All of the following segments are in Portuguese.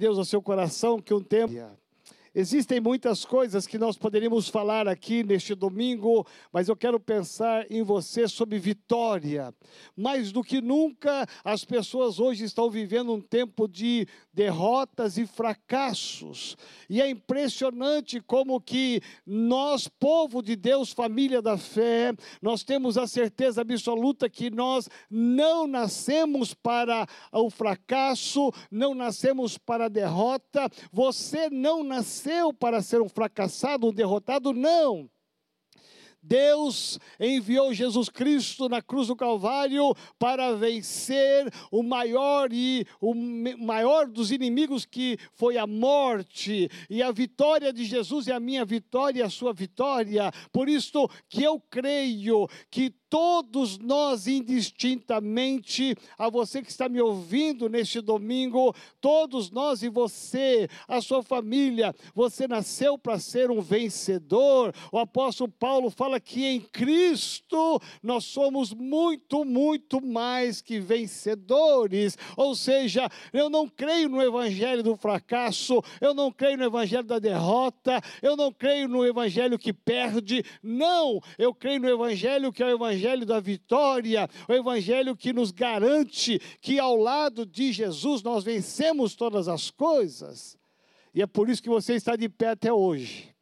Deus ao seu coração que um tempo Existem muitas coisas que nós poderíamos falar aqui neste domingo, mas eu quero pensar em você sobre vitória. Mais do que nunca, as pessoas hoje estão vivendo um tempo de derrotas e fracassos. E é impressionante como que nós, povo de Deus, família da fé, nós temos a certeza absoluta que nós não nascemos para o fracasso, não nascemos para a derrota. Você não nasceu nasceu para ser um fracassado, um derrotado, não. Deus enviou Jesus Cristo na cruz do Calvário para vencer o maior e o maior dos inimigos que foi a morte. E a vitória de Jesus é a minha vitória e a sua vitória. Por isso que eu creio que todos nós indistintamente, a você que está me ouvindo neste domingo, todos nós e você, a sua família, você nasceu para ser um vencedor. O apóstolo Paulo fala que em Cristo nós somos muito, muito mais que vencedores. Ou seja, eu não creio no evangelho do fracasso, eu não creio no evangelho da derrota, eu não creio no evangelho que perde. Não, eu creio no evangelho que é o evangelho evangelho da vitória, o evangelho que nos garante que ao lado de Jesus nós vencemos todas as coisas. E é por isso que você está de pé até hoje.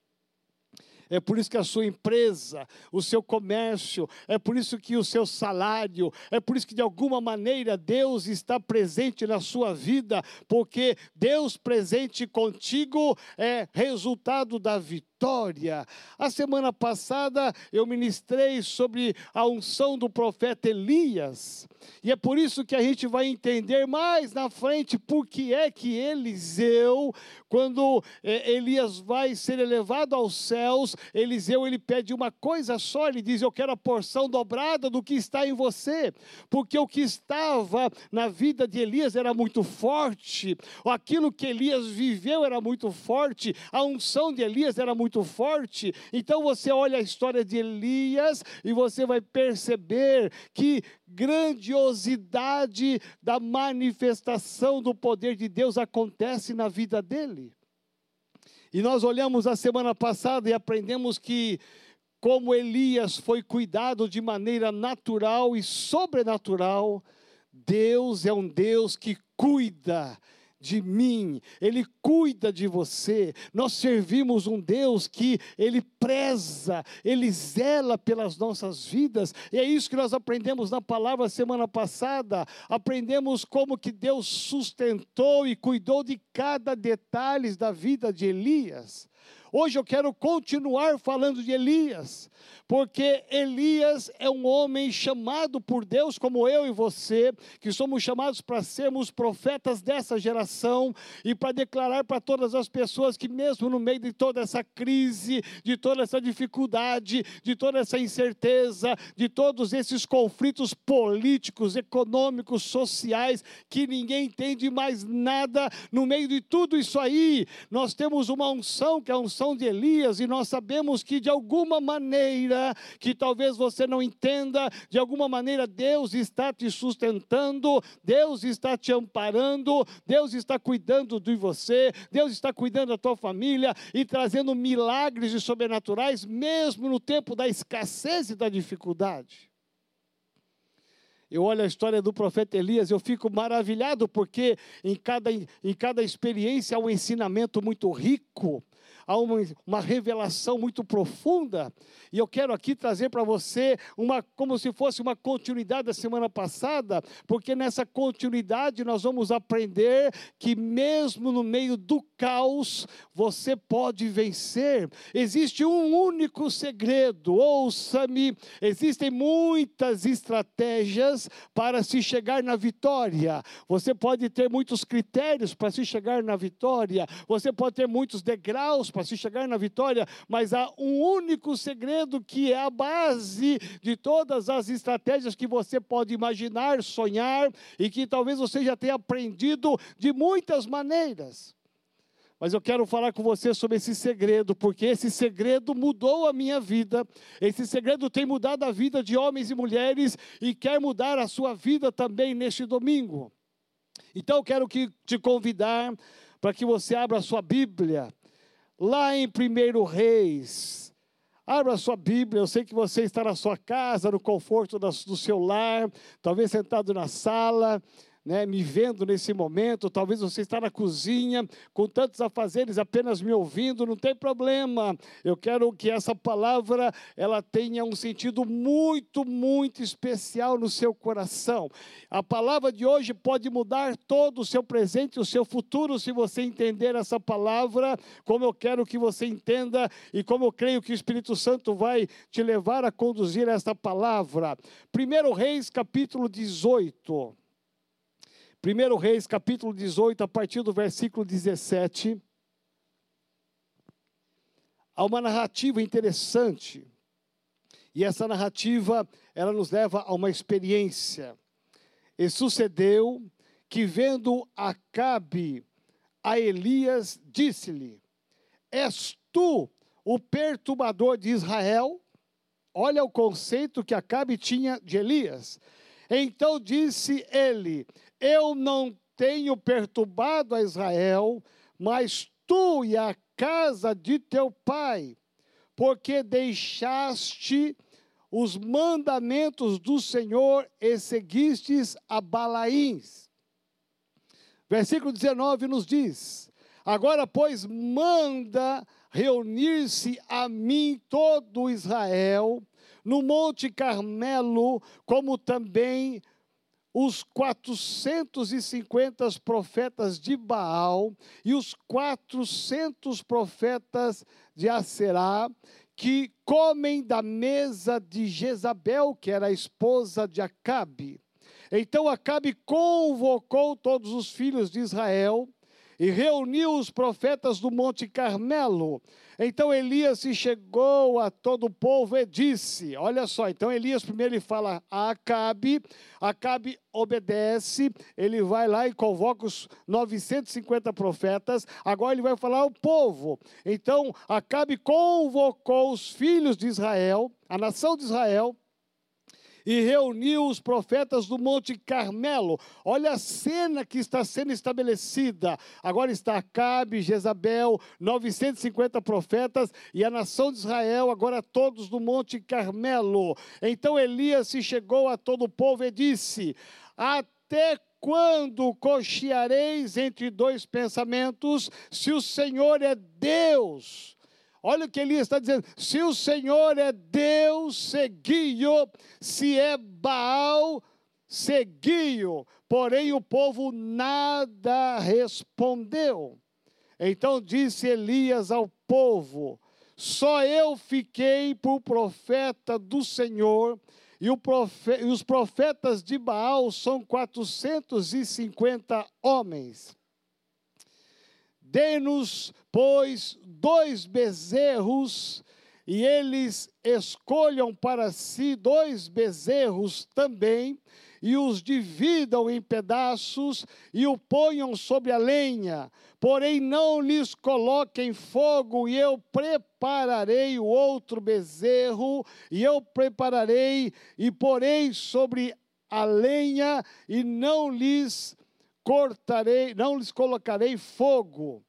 É por isso que a sua empresa, o seu comércio, é por isso que o seu salário, é por isso que de alguma maneira Deus está presente na sua vida, porque Deus presente contigo é resultado da vitória vitória. A semana passada eu ministrei sobre a unção do profeta Elias, e é por isso que a gente vai entender mais na frente por que é que Eliseu, quando é, Elias vai ser elevado aos céus, Eliseu ele pede uma coisa só, ele diz: Eu quero a porção dobrada do que está em você, porque o que estava na vida de Elias era muito forte, aquilo que Elias viveu era muito forte, a unção de Elias era muito muito forte. Então você olha a história de Elias e você vai perceber que grandiosidade da manifestação do poder de Deus acontece na vida dele. E nós olhamos a semana passada e aprendemos que como Elias foi cuidado de maneira natural e sobrenatural, Deus é um Deus que cuida de mim, Ele cuida de você. Nós servimos um Deus que Ele preza, Ele zela pelas nossas vidas. E é isso que nós aprendemos na palavra semana passada. Aprendemos como que Deus sustentou e cuidou de cada detalhe da vida de Elias. Hoje eu quero continuar falando de Elias, porque Elias é um homem chamado por Deus, como eu e você, que somos chamados para sermos profetas dessa geração e para declarar para todas as pessoas que, mesmo no meio de toda essa crise, de toda essa dificuldade, de toda essa incerteza, de todos esses conflitos políticos, econômicos, sociais, que ninguém entende mais nada, no meio de tudo isso aí, nós temos uma unção que é a unção de Elias e nós sabemos que de alguma maneira que talvez você não entenda, de alguma maneira Deus está te sustentando, Deus está te amparando, Deus está cuidando de você, Deus está cuidando da tua família e trazendo milagres e sobrenaturais, mesmo no tempo da escassez e da dificuldade. Eu olho a história do profeta Elias, eu fico maravilhado, porque em cada, em cada experiência há um ensinamento muito rico há uma, uma revelação muito profunda. E eu quero aqui trazer para você uma, como se fosse uma continuidade da semana passada, porque nessa continuidade nós vamos aprender que mesmo no meio do caos, você pode vencer. Existe um único segredo, ouça-me, existem muitas estratégias para se chegar na vitória. Você pode ter muitos critérios para se chegar na vitória, você pode ter muitos degraus para se chegar na vitória, mas há um único segredo que é a base de todas as estratégias que você pode imaginar, sonhar e que talvez você já tenha aprendido de muitas maneiras. Mas eu quero falar com você sobre esse segredo, porque esse segredo mudou a minha vida. Esse segredo tem mudado a vida de homens e mulheres e quer mudar a sua vida também neste domingo. Então eu quero que te convidar para que você abra a sua Bíblia, lá em 1 Reis. Abra sua Bíblia, eu sei que você está na sua casa, no conforto do seu lar, talvez sentado na sala, né, me vendo nesse momento, talvez você está na cozinha com tantos afazeres apenas me ouvindo, não tem problema. Eu quero que essa palavra ela tenha um sentido muito, muito especial no seu coração. A palavra de hoje pode mudar todo o seu presente o seu futuro se você entender essa palavra, como eu quero que você entenda e como eu creio que o Espírito Santo vai te levar a conduzir esta palavra. 1 Reis capítulo 18. 1 Reis, capítulo 18, a partir do versículo 17. Há uma narrativa interessante. E essa narrativa, ela nos leva a uma experiência. E sucedeu que, vendo Acabe a Elias, disse-lhe: És tu o perturbador de Israel? Olha o conceito que Acabe tinha de Elias. Então disse ele: Eu não tenho perturbado a Israel, mas tu e a casa de teu pai, porque deixaste os mandamentos do Senhor e seguistes a Balaíns. Versículo 19 nos diz: Agora, pois, manda reunir-se a mim todo Israel no Monte Carmelo, como também os 450 profetas de Baal e os 400 profetas de Aserá, que comem da mesa de Jezabel, que era a esposa de Acabe. Então Acabe convocou todos os filhos de Israel e reuniu os profetas do Monte Carmelo. Então Elias se chegou a todo o povo e disse: Olha só, então Elias primeiro ele fala a Acabe, Acabe obedece, ele vai lá e convoca os 950 profetas, agora ele vai falar ao povo. Então Acabe convocou os filhos de Israel, a nação de Israel, e reuniu os profetas do Monte Carmelo. Olha a cena que está sendo estabelecida. Agora está Acabe, Jezabel, 950 profetas e a nação de Israel, agora todos do Monte Carmelo. Então Elias se chegou a todo o povo e disse: Até quando cocheareis entre dois pensamentos, se o Senhor é Deus? Olha o que Elias está dizendo: se o Senhor é Deus, segui-o, se é Baal, segui-o. Porém, o povo nada respondeu. Então disse Elias ao povo: Só eu fiquei por profeta do Senhor, e, e os profetas de Baal são 450 homens. Dê-nos, pois, dois bezerros, e eles escolham para si dois bezerros também, e os dividam em pedaços e o ponham sobre a lenha. Porém, não lhes coloquem fogo, e eu prepararei o outro bezerro, e eu prepararei e porei sobre a lenha, e não lhes cortarei, não lhes colocarei fogo.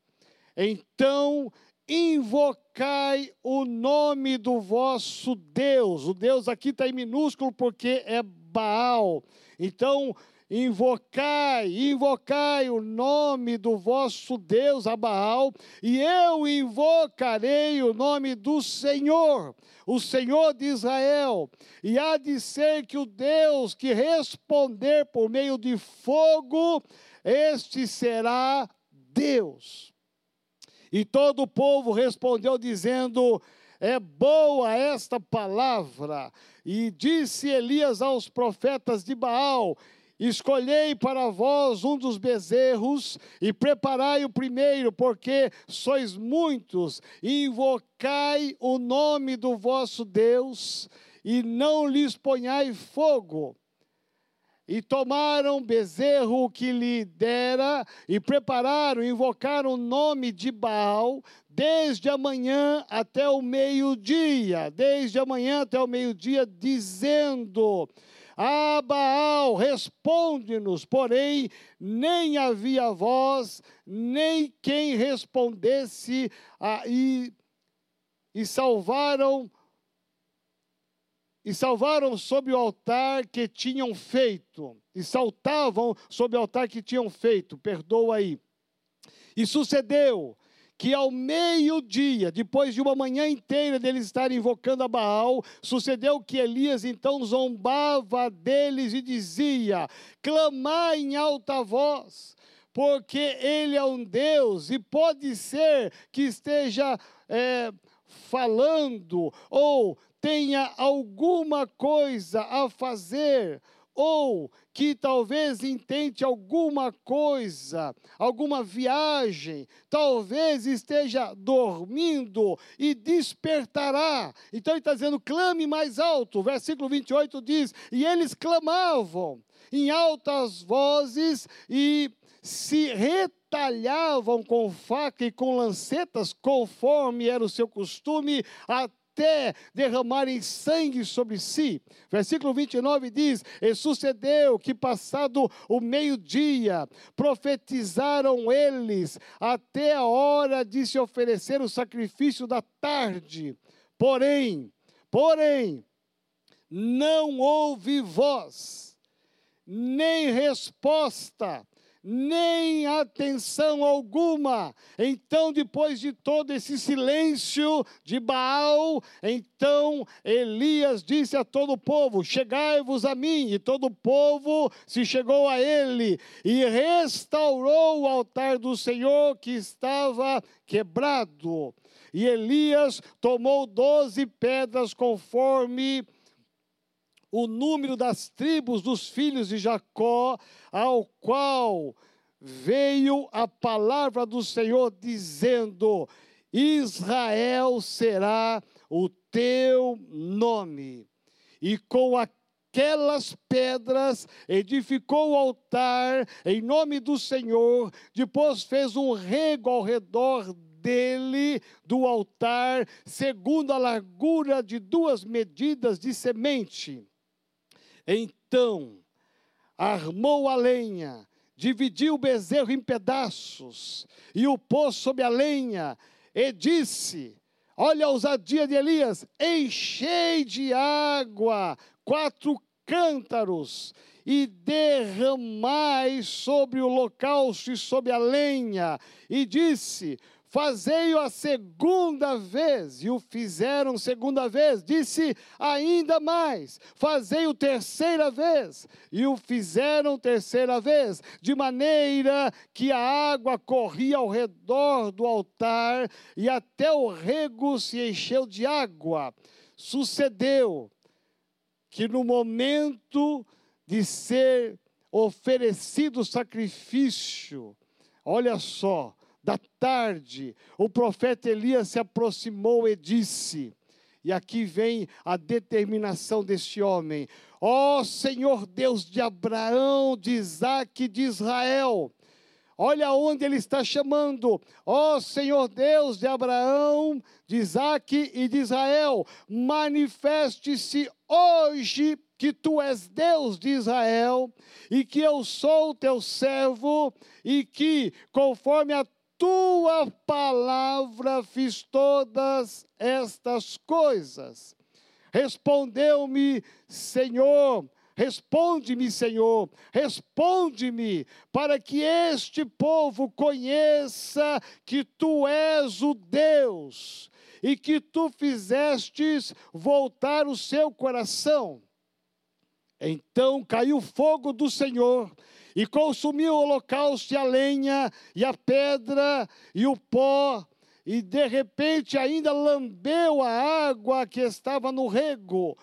Então invocai o nome do vosso Deus. O Deus aqui está em minúsculo porque é Baal. Então, invocai, invocai o nome do vosso Deus a Baal, e eu invocarei o nome do Senhor, o Senhor de Israel. E há de ser que o Deus que responder por meio de fogo, este será Deus. E todo o povo respondeu, dizendo: É boa esta palavra. E disse Elias aos profetas de Baal: Escolhei para vós um dos bezerros e preparai o primeiro, porque sois muitos. Invocai o nome do vosso Deus e não lhes ponhai fogo e tomaram bezerro que lhe dera, e prepararam, invocaram o nome de Baal, desde a manhã até o meio-dia, desde a manhã até o meio-dia, dizendo: a Baal, responde-nos. Porém, nem havia voz, nem quem respondesse, a, e, e salvaram e salvaram sob o altar que tinham feito, e saltavam sob o altar que tinham feito, perdoa aí. E sucedeu que ao meio-dia, depois de uma manhã inteira deles estarem invocando a Baal, sucedeu que Elias então zombava deles e dizia: clamai em alta voz, porque ele é um Deus, e pode ser que esteja é, falando ou tenha alguma coisa a fazer ou que talvez intente alguma coisa, alguma viagem, talvez esteja dormindo e despertará. Então ele está dizendo: clame mais alto. O versículo 28 diz: E eles clamavam em altas vozes e se retalhavam com faca e com lancetas, conforme era o seu costume, até até derramarem sangue sobre si. Versículo 29 diz: E sucedeu que, passado o meio-dia, profetizaram eles até a hora de se oferecer o sacrifício da tarde. Porém, porém, não houve voz, nem resposta nem atenção alguma. Então, depois de todo esse silêncio de Baal, então Elias disse a todo o povo: Chegai-vos a mim. E todo o povo se chegou a ele e restaurou o altar do Senhor que estava quebrado. E Elias tomou doze pedras conforme o número das tribos dos filhos de Jacó, ao qual veio a palavra do Senhor dizendo: Israel será o teu nome. E com aquelas pedras edificou o altar em nome do Senhor, depois fez um rego ao redor dele, do altar, segundo a largura de duas medidas de semente. Então, armou a lenha, dividiu o bezerro em pedaços e o pôs sobre a lenha e disse: Olha a ousadia de Elias, enchei de água quatro cântaros e derramai sobre o holocausto e sobre a lenha. E disse: Fazei-o a segunda vez, e o fizeram segunda vez, disse ainda mais, fazei-o terceira vez, e o fizeram terceira vez, de maneira que a água corria ao redor do altar, e até o rego se encheu de água. Sucedeu que no momento de ser oferecido o sacrifício, olha só, da tarde, o profeta Elias se aproximou e disse: e aqui vem a determinação deste homem: Ó oh, Senhor Deus de Abraão, de Isaac e de Israel. Olha onde ele está chamando. Ó oh, Senhor Deus de Abraão, de Isaac e de Israel, manifeste-se hoje que tu és Deus de Israel e que eu sou teu servo e que, conforme a tua palavra fiz todas estas coisas. Respondeu-me, Senhor, responde-me, Senhor, responde-me, para que este povo conheça que tu és o Deus e que tu fizestes voltar o seu coração. Então caiu fogo do Senhor e consumiu o holocausto e a lenha, e a pedra, e o pó, e de repente ainda lambeu a água que estava no rego.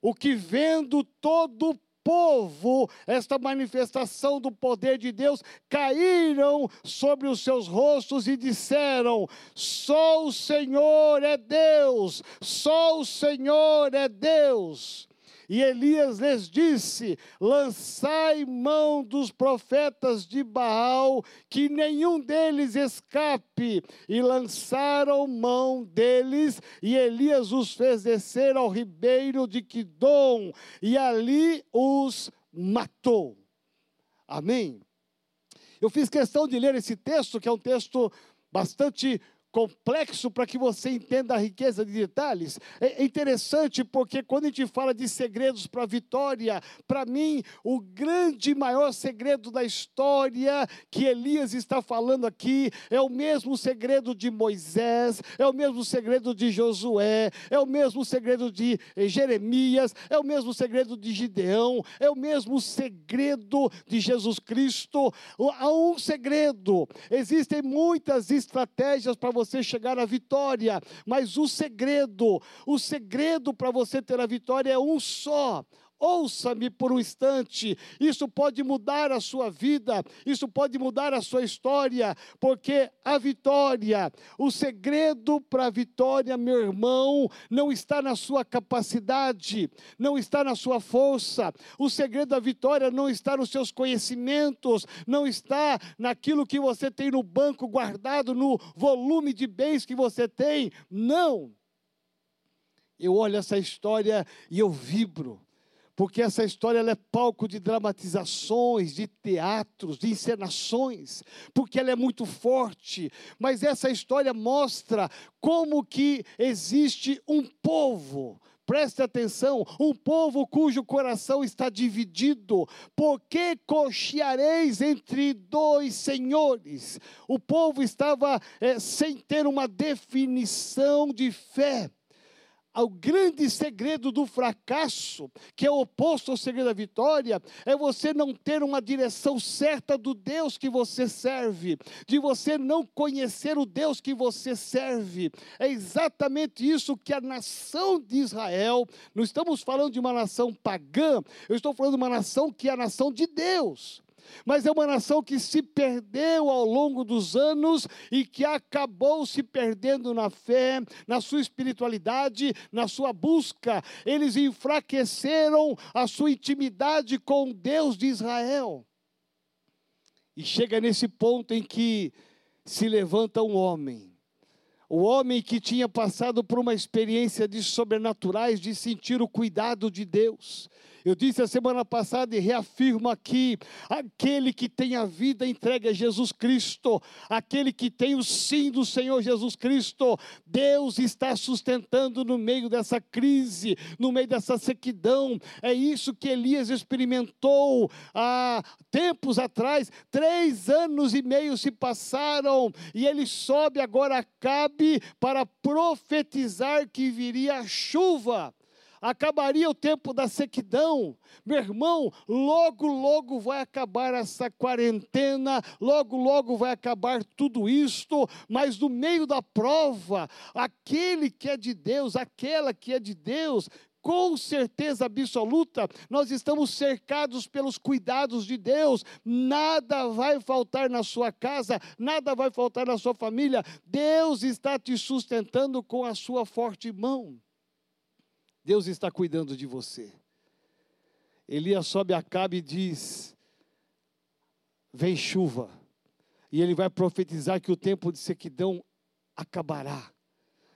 O que vendo todo o povo, esta manifestação do poder de Deus, caíram sobre os seus rostos e disseram: Só o Senhor é Deus, só o Senhor é Deus. E Elias lhes disse: Lançai mão dos profetas de Baal, que nenhum deles escape. E lançaram mão deles, e Elias os fez descer ao ribeiro de Quidom, e ali os matou. Amém? Eu fiz questão de ler esse texto, que é um texto bastante complexo para que você entenda a riqueza de detalhes. É interessante porque quando a gente fala de segredos para a vitória, para mim, o grande maior segredo da história que Elias está falando aqui é o mesmo segredo de Moisés, é o mesmo segredo de Josué, é o mesmo segredo de eh, Jeremias, é o mesmo segredo de Gideão, é o mesmo segredo de Jesus Cristo. Há um segredo, existem muitas estratégias para você você chegar à vitória, mas o segredo, o segredo para você ter a vitória é um só. Ouça-me por um instante, isso pode mudar a sua vida, isso pode mudar a sua história, porque a vitória, o segredo para a vitória, meu irmão, não está na sua capacidade, não está na sua força, o segredo da vitória não está nos seus conhecimentos, não está naquilo que você tem no banco guardado, no volume de bens que você tem, não. Eu olho essa história e eu vibro porque essa história é palco de dramatizações, de teatros, de encenações, porque ela é muito forte, mas essa história mostra como que existe um povo, preste atenção, um povo cujo coração está dividido, porque cocheareis entre dois senhores? O povo estava é, sem ter uma definição de fé o grande segredo do fracasso, que é oposto ao segredo da vitória, é você não ter uma direção certa do Deus que você serve, de você não conhecer o Deus que você serve. É exatamente isso que a nação de Israel, não estamos falando de uma nação pagã, eu estou falando de uma nação que é a nação de Deus mas é uma nação que se perdeu ao longo dos anos e que acabou se perdendo na fé, na sua espiritualidade, na sua busca. Eles enfraqueceram a sua intimidade com Deus de Israel. E chega nesse ponto em que se levanta um homem o homem que tinha passado por uma experiência de sobrenaturais, de sentir o cuidado de Deus, eu disse a semana passada e reafirmo aqui: aquele que tem a vida entregue a Jesus Cristo, aquele que tem o sim do Senhor Jesus Cristo, Deus está sustentando no meio dessa crise, no meio dessa sequidão. É isso que Elias experimentou há tempos atrás. Três anos e meio se passaram e ele sobe agora a Cabe para profetizar que viria chuva acabaria o tempo da sequidão. Meu irmão, logo, logo vai acabar essa quarentena, logo, logo vai acabar tudo isto, mas no meio da prova, aquele que é de Deus, aquela que é de Deus, com certeza absoluta, nós estamos cercados pelos cuidados de Deus, nada vai faltar na sua casa, nada vai faltar na sua família, Deus está te sustentando com a sua forte mão. Deus está cuidando de você. Elias sobe a Cabe e diz: Vem chuva. E ele vai profetizar que o tempo de sequidão acabará.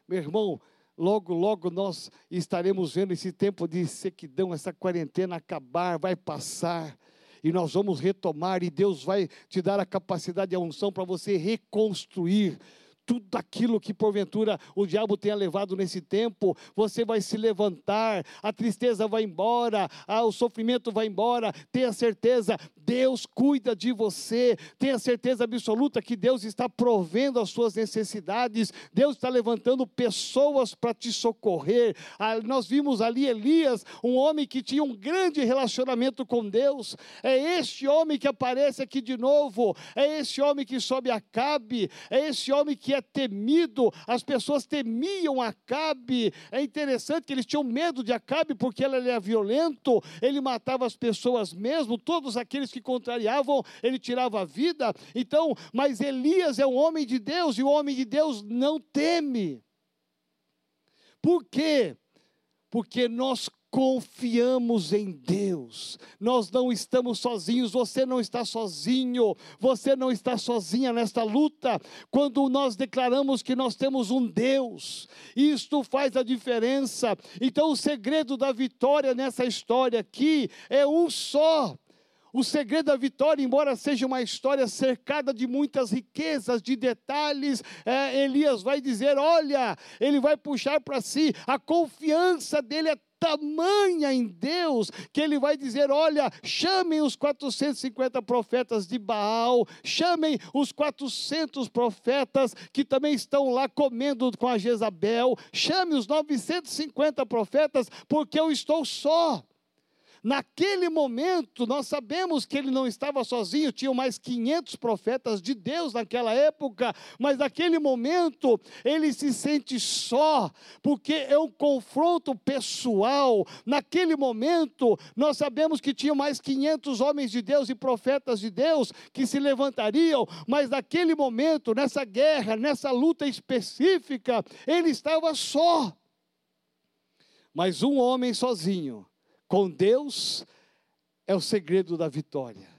Meu irmão, logo, logo nós estaremos vendo esse tempo de sequidão, essa quarentena acabar, vai passar. E nós vamos retomar, e Deus vai te dar a capacidade e a unção para você reconstruir tudo aquilo que porventura o diabo tenha levado nesse tempo, você vai se levantar, a tristeza vai embora, o sofrimento vai embora. Tenha certeza, Deus cuida de você. Tenha certeza absoluta que Deus está provendo as suas necessidades. Deus está levantando pessoas para te socorrer. Ah, nós vimos ali Elias, um homem que tinha um grande relacionamento com Deus. É este homem que aparece aqui de novo. É esse homem que sobe a Cabe. É esse homem que é temido, as pessoas temiam Acabe. É interessante que eles tinham medo de Acabe porque ele era violento, ele matava as pessoas mesmo, todos aqueles que contrariavam, ele tirava a vida. Então, mas Elias é um homem de Deus e o homem de Deus não teme. Por quê? Porque nós confiamos em Deus. Nós não estamos sozinhos, você não está sozinho, você não está sozinha nesta luta. Quando nós declaramos que nós temos um Deus, isto faz a diferença. Então, o segredo da vitória nessa história aqui é um só. O segredo da vitória, embora seja uma história cercada de muitas riquezas, de detalhes, é, Elias vai dizer: olha, ele vai puxar para si, a confiança dele é tamanha em Deus que ele vai dizer: olha, chamem os 450 profetas de Baal, chamem os 400 profetas que também estão lá comendo com a Jezabel, chame os 950 profetas, porque eu estou só. Naquele momento, nós sabemos que ele não estava sozinho, tinham mais 500 profetas de Deus naquela época, mas naquele momento ele se sente só, porque é um confronto pessoal. Naquele momento, nós sabemos que tinham mais 500 homens de Deus e profetas de Deus que se levantariam, mas naquele momento, nessa guerra, nessa luta específica, ele estava só. Mas um homem sozinho com Deus é o segredo da vitória.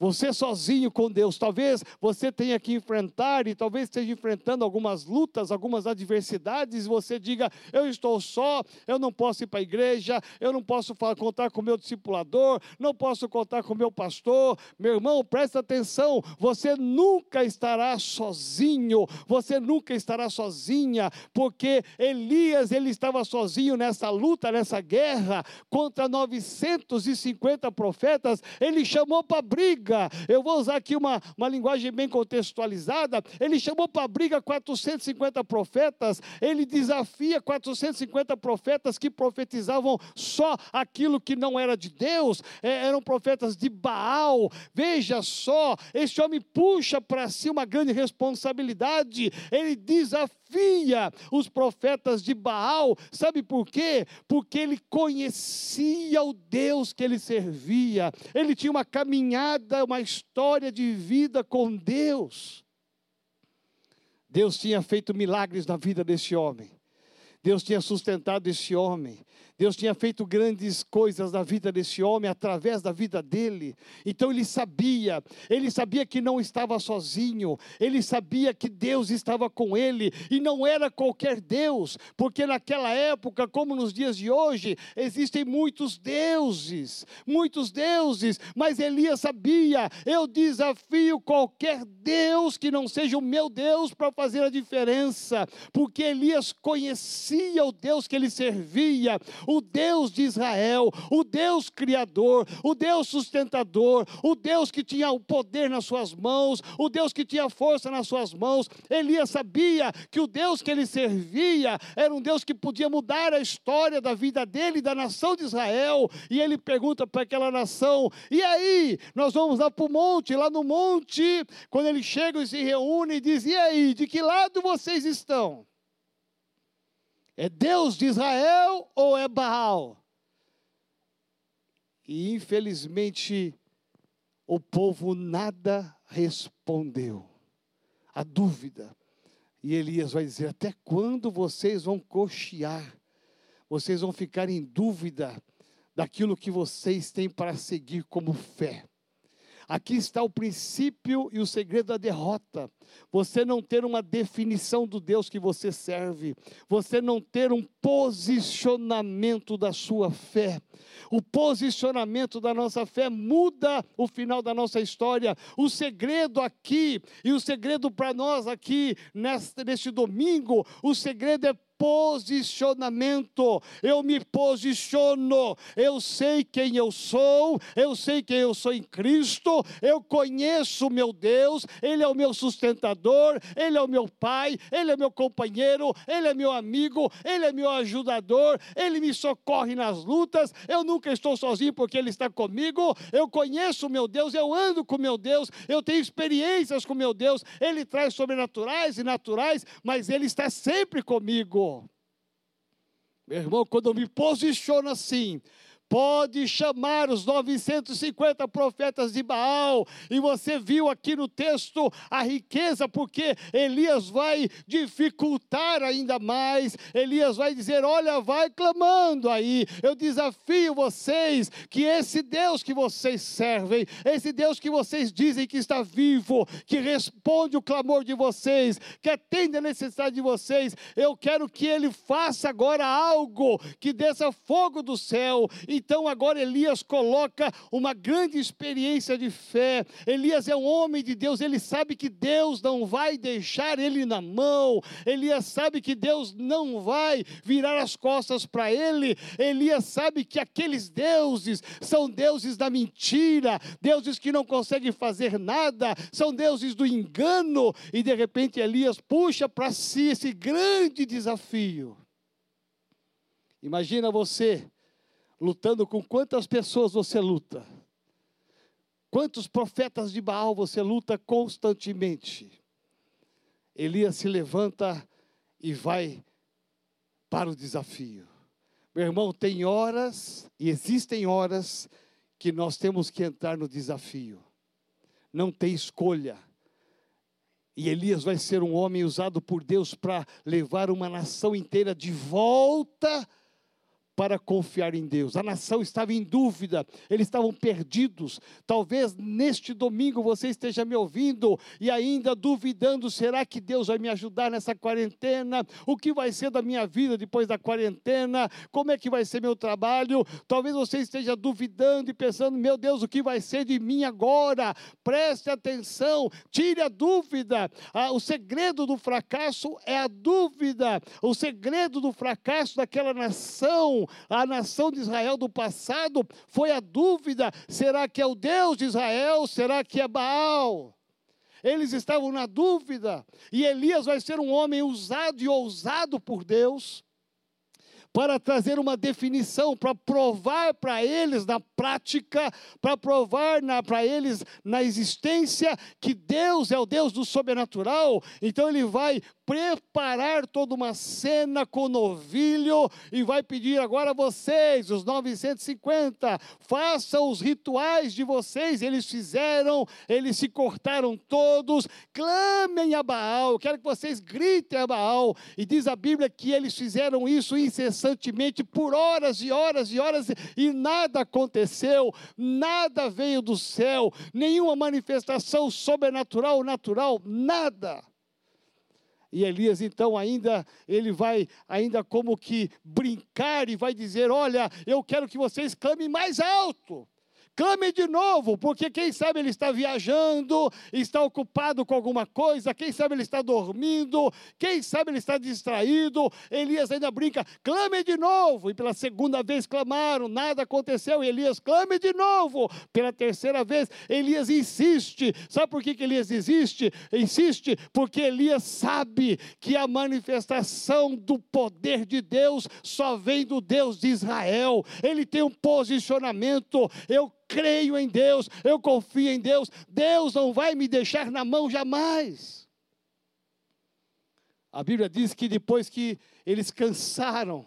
Você sozinho com Deus, talvez você tenha que enfrentar e talvez esteja enfrentando algumas lutas, algumas adversidades, e você diga: Eu estou só, eu não posso ir para a igreja, eu não posso contar com meu discipulador, não posso contar com meu pastor. Meu irmão, presta atenção: você nunca estará sozinho, você nunca estará sozinha, porque Elias, ele estava sozinho nessa luta, nessa guerra contra 950 profetas, ele chamou para briga briga. Eu vou usar aqui uma, uma linguagem bem contextualizada. Ele chamou para briga 450 profetas, ele desafia 450 profetas que profetizavam só aquilo que não era de Deus, é, eram profetas de Baal. Veja só, esse homem puxa para si uma grande responsabilidade, ele desafia os profetas de Baal, sabe por quê? Porque ele conhecia o Deus que ele servia, ele tinha uma caminhada uma história de vida com Deus. Deus tinha feito milagres na vida desse homem. Deus tinha sustentado esse homem. Deus tinha feito grandes coisas na vida desse homem, através da vida dele. Então ele sabia, ele sabia que não estava sozinho, ele sabia que Deus estava com ele, e não era qualquer Deus, porque naquela época, como nos dias de hoje, existem muitos deuses, muitos deuses, mas Elias sabia: eu desafio qualquer Deus que não seja o meu Deus para fazer a diferença, porque Elias conhecia o Deus que ele servia o Deus de Israel, o Deus criador, o Deus sustentador, o Deus que tinha o poder nas suas mãos, o Deus que tinha força nas suas mãos. Elias sabia que o Deus que ele servia era um Deus que podia mudar a história da vida dele e da nação de Israel. E ele pergunta para aquela nação: e aí? Nós vamos lá para o monte, lá no monte, quando ele chega e se reúne e diz: e aí, de que lado vocês estão? É Deus de Israel ou é Baal? E infelizmente o povo nada respondeu. A dúvida. E Elias vai dizer: Até quando vocês vão cochear? Vocês vão ficar em dúvida daquilo que vocês têm para seguir como fé. Aqui está o princípio e o segredo da derrota. Você não ter uma definição do Deus que você serve, você não ter um posicionamento da sua fé. O posicionamento da nossa fé muda o final da nossa história. O segredo aqui, e o segredo para nós aqui, neste, neste domingo, o segredo é posicionamento. Eu me posiciono. Eu sei quem eu sou. Eu sei quem eu sou em Cristo. Eu conheço o meu Deus. Ele é o meu sustentador. Ele é o meu pai. Ele é meu companheiro. Ele é meu amigo. Ele é meu ajudador. Ele me socorre nas lutas. Eu nunca estou sozinho porque Ele está comigo. Eu conheço o meu Deus. Eu ando com meu Deus. Eu tenho experiências com meu Deus. Ele traz sobrenaturais e naturais, mas Ele está sempre comigo. Meu irmão, quando eu me posiciono assim, pode chamar os 950 profetas de Baal. E você viu aqui no texto a riqueza, porque Elias vai dificultar ainda mais. Elias vai dizer: Olha, vai clamando aí. Eu desafio vocês que esse Deus que vocês servem, esse Deus que vocês dizem que está vivo, que responde o clamor de vocês, que atende a necessidade de vocês, eu quero que ele faça agora algo que desça fogo do céu. Então agora Elias coloca uma grande experiência de fé. Elias é um homem de Deus, ele sabe que Deus não vai deixar ele na mão. Elias sabe que Deus não vai virar as costas para ele. Elias sabe que aqueles deuses são deuses da mentira, deuses que não conseguem fazer nada, são deuses do engano. E de repente Elias puxa para si esse grande desafio. Imagina você lutando com quantas pessoas você luta. Quantos profetas de Baal você luta constantemente? Elias se levanta e vai para o desafio. Meu irmão, tem horas, e existem horas, que nós temos que entrar no desafio. Não tem escolha. E Elias vai ser um homem usado por Deus para levar uma nação inteira de volta para confiar em Deus. A nação estava em dúvida, eles estavam perdidos. Talvez neste domingo você esteja me ouvindo e ainda duvidando: será que Deus vai me ajudar nessa quarentena? O que vai ser da minha vida depois da quarentena? Como é que vai ser meu trabalho? Talvez você esteja duvidando e pensando: meu Deus, o que vai ser de mim agora? Preste atenção, tire a dúvida. Ah, o segredo do fracasso é a dúvida. O segredo do fracasso daquela nação a nação de Israel do passado foi a dúvida: será que é o Deus de Israel? Será que é Baal? Eles estavam na dúvida, e Elias vai ser um homem usado e ousado por Deus para trazer uma definição, para provar para eles na prática, para provar para eles na existência que Deus é o Deus do sobrenatural. Então ele vai preparar toda uma cena com novilho e vai pedir agora a vocês, os 950, façam os rituais de vocês. Eles fizeram, eles se cortaram todos, clamem a Baal. Quero que vocês gritem a Baal. E diz a Bíblia que eles fizeram isso incessantemente por horas e horas e horas e nada aconteceu, nada veio do céu, nenhuma manifestação sobrenatural natural, nada. E Elias então ainda ele vai ainda como que brincar e vai dizer: "Olha, eu quero que vocês clamem mais alto". Clame de novo, porque quem sabe ele está viajando, está ocupado com alguma coisa, quem sabe ele está dormindo, quem sabe ele está distraído. Elias ainda brinca, clame de novo. E pela segunda vez clamaram, nada aconteceu. E Elias, clame de novo. Pela terceira vez, Elias insiste. Sabe por que, que Elias insiste? Insiste porque Elias sabe que a manifestação do poder de Deus só vem do Deus de Israel. Ele tem um posicionamento. Eu creio em Deus, eu confio em Deus, Deus não vai me deixar na mão jamais. A Bíblia diz que depois que eles cansaram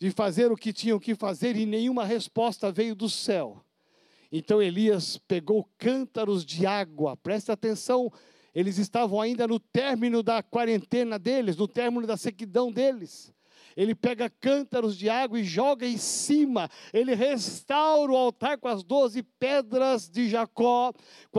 de fazer o que tinham que fazer e nenhuma resposta veio do céu, então Elias pegou cântaros de água, presta atenção, eles estavam ainda no término da quarentena deles, no término da sequidão deles ele pega cântaros de água e joga em cima, ele restaura o altar com as doze pedras de Jacó,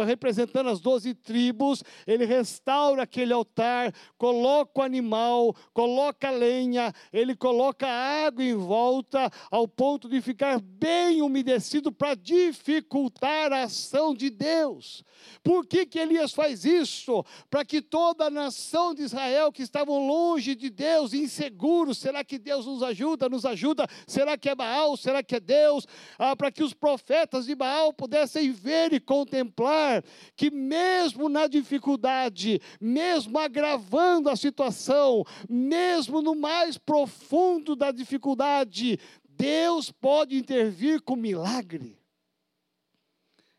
representando as doze tribos, ele restaura aquele altar, coloca o animal, coloca lenha, ele coloca água em volta, ao ponto de ficar bem umedecido para dificultar a ação de Deus. Por que, que Elias faz isso? Para que toda a nação de Israel que estavam longe de Deus, inseguros, será que Deus nos ajuda? Nos ajuda? Será que é Baal? Será que é Deus? Ah, para que os profetas de Baal pudessem ver e contemplar que, mesmo na dificuldade, mesmo agravando a situação, mesmo no mais profundo da dificuldade, Deus pode intervir com milagre.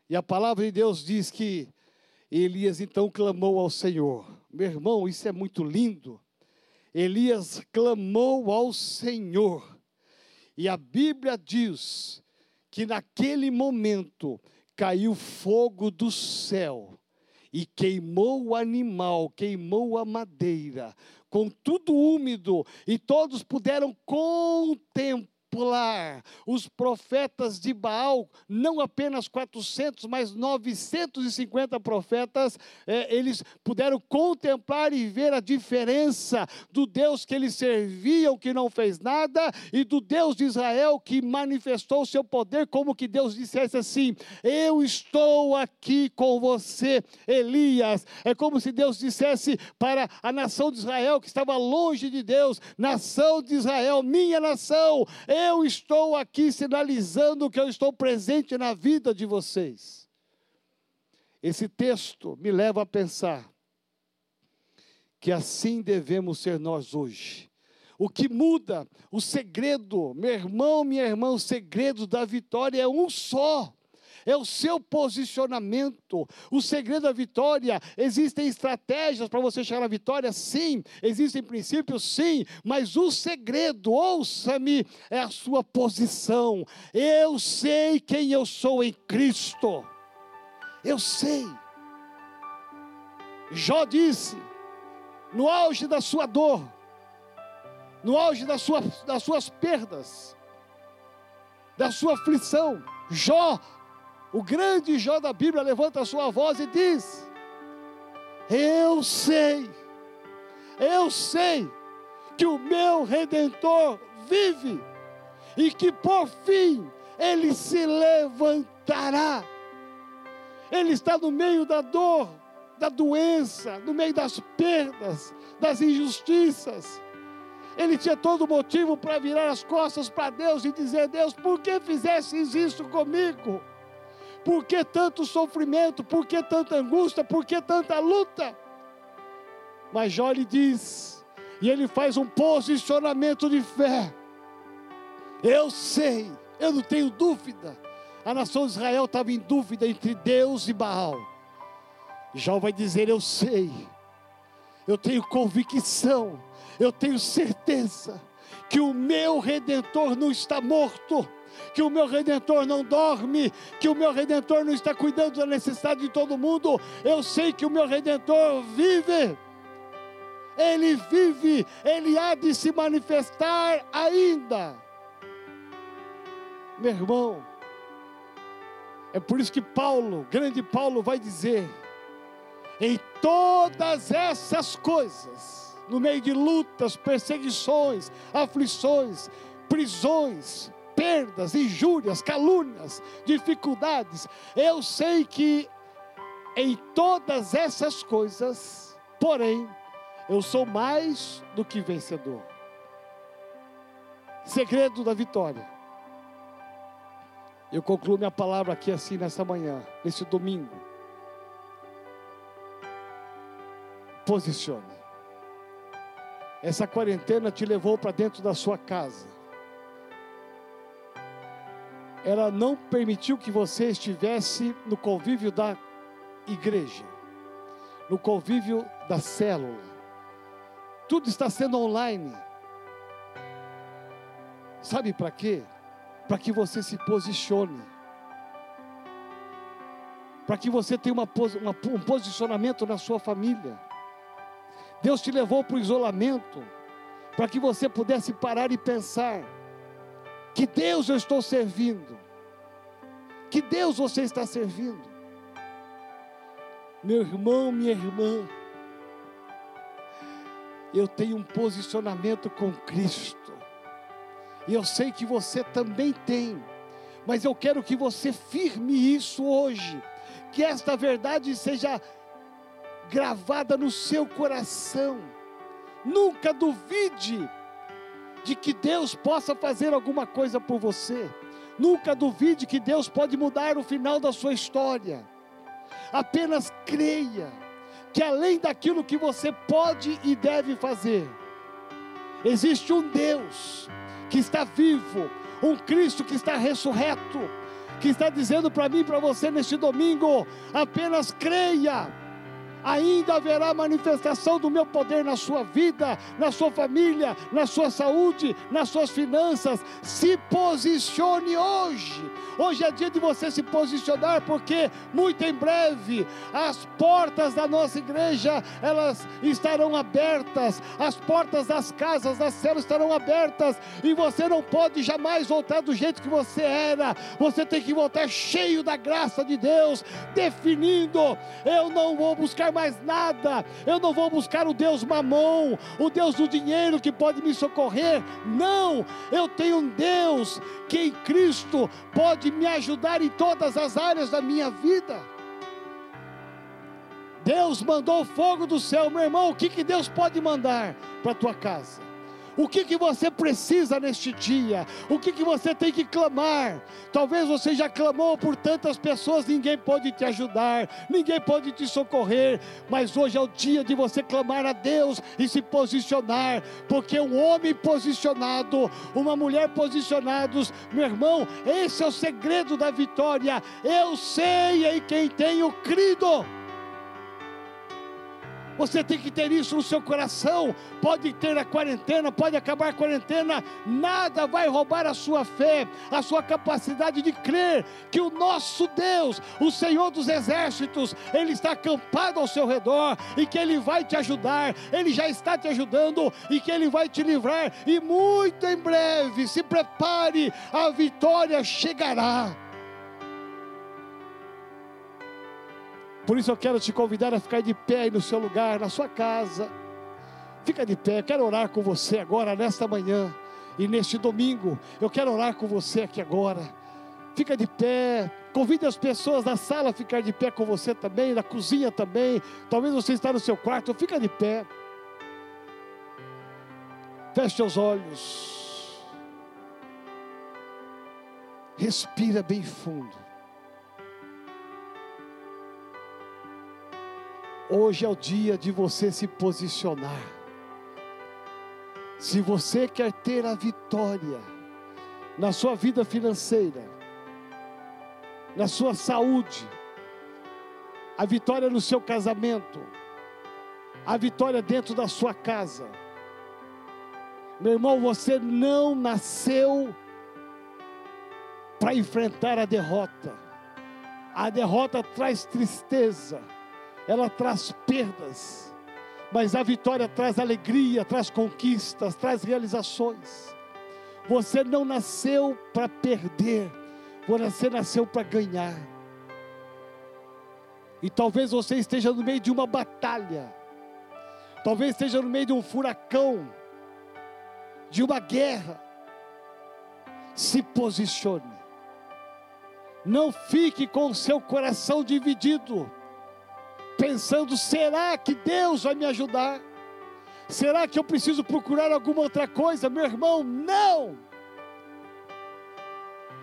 E a palavra de Deus diz que Elias então clamou ao Senhor. Meu irmão, isso é muito lindo. Elias clamou ao Senhor. E a Bíblia diz que naquele momento caiu fogo do céu e queimou o animal, queimou a madeira, com tudo úmido, e todos puderam contemplar contemplar os profetas de Baal, não apenas 400, mas 950 profetas, é, eles puderam contemplar e ver a diferença do Deus que eles serviam, que não fez nada, e do Deus de Israel que manifestou o seu poder, como que Deus dissesse assim: Eu estou aqui com você, Elias. É como se Deus dissesse para a nação de Israel que estava longe de Deus: Nação de Israel, minha nação, eu estou aqui sinalizando que eu estou presente na vida de vocês. Esse texto me leva a pensar que assim devemos ser nós hoje. O que muda, o segredo, meu irmão, minha irmã, o segredo da vitória é um só é o seu posicionamento. O segredo da vitória, existem estratégias para você chegar à vitória? Sim. Existem princípios? Sim. Mas o segredo, ouça-me, é a sua posição. Eu sei quem eu sou em Cristo. Eu sei. Jó disse, no auge da sua dor, no auge da sua, das suas perdas, da sua aflição, Jó o grande Jó da Bíblia levanta a sua voz e diz: Eu sei, eu sei que o meu redentor vive e que por fim ele se levantará. Ele está no meio da dor, da doença, no meio das perdas, das injustiças. Ele tinha todo motivo para virar as costas para Deus e dizer: Deus, por que fizesses isso comigo? Por que tanto sofrimento? Por que tanta angústia? Por que tanta luta? Mas Jó lhe diz, e ele faz um posicionamento de fé. Eu sei, eu não tenho dúvida. A nação de Israel estava em dúvida entre Deus e Baal. Jó vai dizer: Eu sei, eu tenho convicção, eu tenho certeza que o meu redentor não está morto que o meu redentor não dorme, que o meu redentor não está cuidando da necessidade de todo mundo. Eu sei que o meu redentor vive. Ele vive, ele há de se manifestar ainda. Meu irmão, é por isso que Paulo, grande Paulo, vai dizer: em todas essas coisas, no meio de lutas, perseguições, aflições, prisões, perdas, injúrias, calúnias, dificuldades. Eu sei que em todas essas coisas, porém, eu sou mais do que vencedor. Segredo da vitória. Eu concluo minha palavra aqui assim nessa manhã, nesse domingo. Posicione. Essa quarentena te levou para dentro da sua casa ela não permitiu que você estivesse no convívio da igreja, no convívio da célula. Tudo está sendo online. Sabe para quê? Para que você se posicione. Para que você tenha uma, uma, um posicionamento na sua família. Deus te levou para o isolamento. Para que você pudesse parar e pensar que Deus eu estou servindo? Que Deus você está servindo? Meu irmão, minha irmã, eu tenho um posicionamento com Cristo, e eu sei que você também tem, mas eu quero que você firme isso hoje, que esta verdade seja gravada no seu coração. Nunca duvide de que Deus possa fazer alguma coisa por você. Nunca duvide que Deus pode mudar o final da sua história. Apenas creia que além daquilo que você pode e deve fazer, existe um Deus que está vivo, um Cristo que está ressurreto, que está dizendo para mim e para você neste domingo: apenas creia ainda haverá manifestação do meu poder na sua vida, na sua família, na sua saúde, nas suas finanças. Se posicione hoje. Hoje é dia de você se posicionar, porque muito em breve as portas da nossa igreja elas estarão abertas, as portas das casas, das células estarão abertas, e você não pode jamais voltar do jeito que você era. Você tem que voltar cheio da graça de Deus, definindo: eu não vou buscar mais nada, eu não vou buscar o Deus mamão, o Deus do dinheiro que pode me socorrer. Não, eu tenho um Deus que em Cristo pode me ajudar em todas as áreas da minha vida. Deus mandou fogo do céu, meu irmão. O que, que Deus pode mandar para a tua casa? O que, que você precisa neste dia? O que, que você tem que clamar? Talvez você já clamou por tantas pessoas, ninguém pode te ajudar, ninguém pode te socorrer, mas hoje é o dia de você clamar a Deus e se posicionar, porque um homem posicionado, uma mulher posicionados, meu irmão, esse é o segredo da vitória. Eu sei em quem tenho crido. Você tem que ter isso no seu coração. Pode ter a quarentena, pode acabar a quarentena, nada vai roubar a sua fé, a sua capacidade de crer que o nosso Deus, o Senhor dos exércitos, ele está acampado ao seu redor e que ele vai te ajudar, ele já está te ajudando e que ele vai te livrar e muito em breve, se prepare, a vitória chegará. Por isso eu quero te convidar a ficar de pé aí no seu lugar, na sua casa. Fica de pé, quero orar com você agora, nesta manhã e neste domingo. Eu quero orar com você aqui agora. Fica de pé, convide as pessoas da sala a ficar de pé com você também, na cozinha também. Talvez você está no seu quarto, fica de pé. Feche os olhos. Respira bem fundo. Hoje é o dia de você se posicionar. Se você quer ter a vitória na sua vida financeira, na sua saúde, a vitória no seu casamento, a vitória dentro da sua casa. Meu irmão, você não nasceu para enfrentar a derrota. A derrota traz tristeza ela traz perdas, mas a vitória traz alegria, traz conquistas, traz realizações. Você não nasceu para perder, você nasceu para ganhar. E talvez você esteja no meio de uma batalha, talvez esteja no meio de um furacão, de uma guerra. Se posicione, não fique com o seu coração dividido pensando: será que Deus vai me ajudar? Será que eu preciso procurar alguma outra coisa? Meu irmão, não!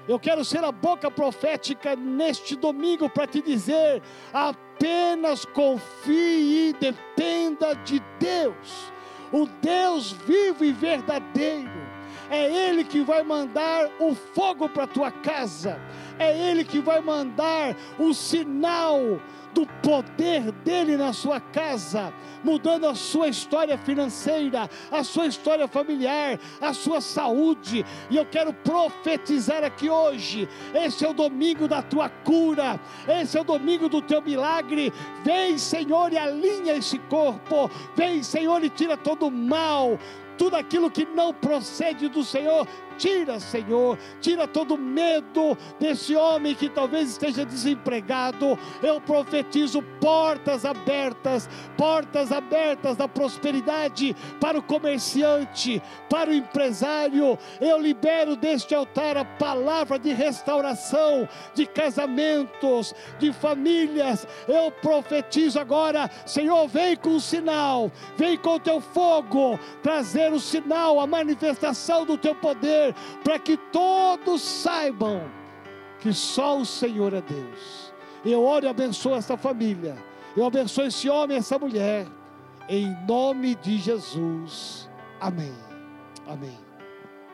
Eu quero ser a boca profética neste domingo para te dizer: apenas confie e dependa de Deus, o Deus vivo e verdadeiro. É Ele que vai mandar o fogo para tua casa, é Ele que vai mandar o sinal do poder dele na sua casa, mudando a sua história financeira, a sua história familiar, a sua saúde. E eu quero profetizar aqui hoje: esse é o domingo da tua cura, esse é o domingo do teu milagre. Vem, Senhor, e alinha esse corpo. Vem, Senhor, e tira todo o mal, tudo aquilo que não procede do Senhor, Tira, Senhor, tira todo medo desse homem que talvez esteja desempregado. Eu profetizo portas abertas, portas abertas da prosperidade para o comerciante, para o empresário. Eu libero deste altar a palavra de restauração, de casamentos, de famílias. Eu profetizo agora, Senhor, vem com o sinal, vem com o teu fogo, trazer o sinal, a manifestação do teu poder para que todos saibam que só o Senhor é Deus. Eu oro e abençoo essa família. Eu abençoo esse homem, essa mulher. Em nome de Jesus. Amém. Amém.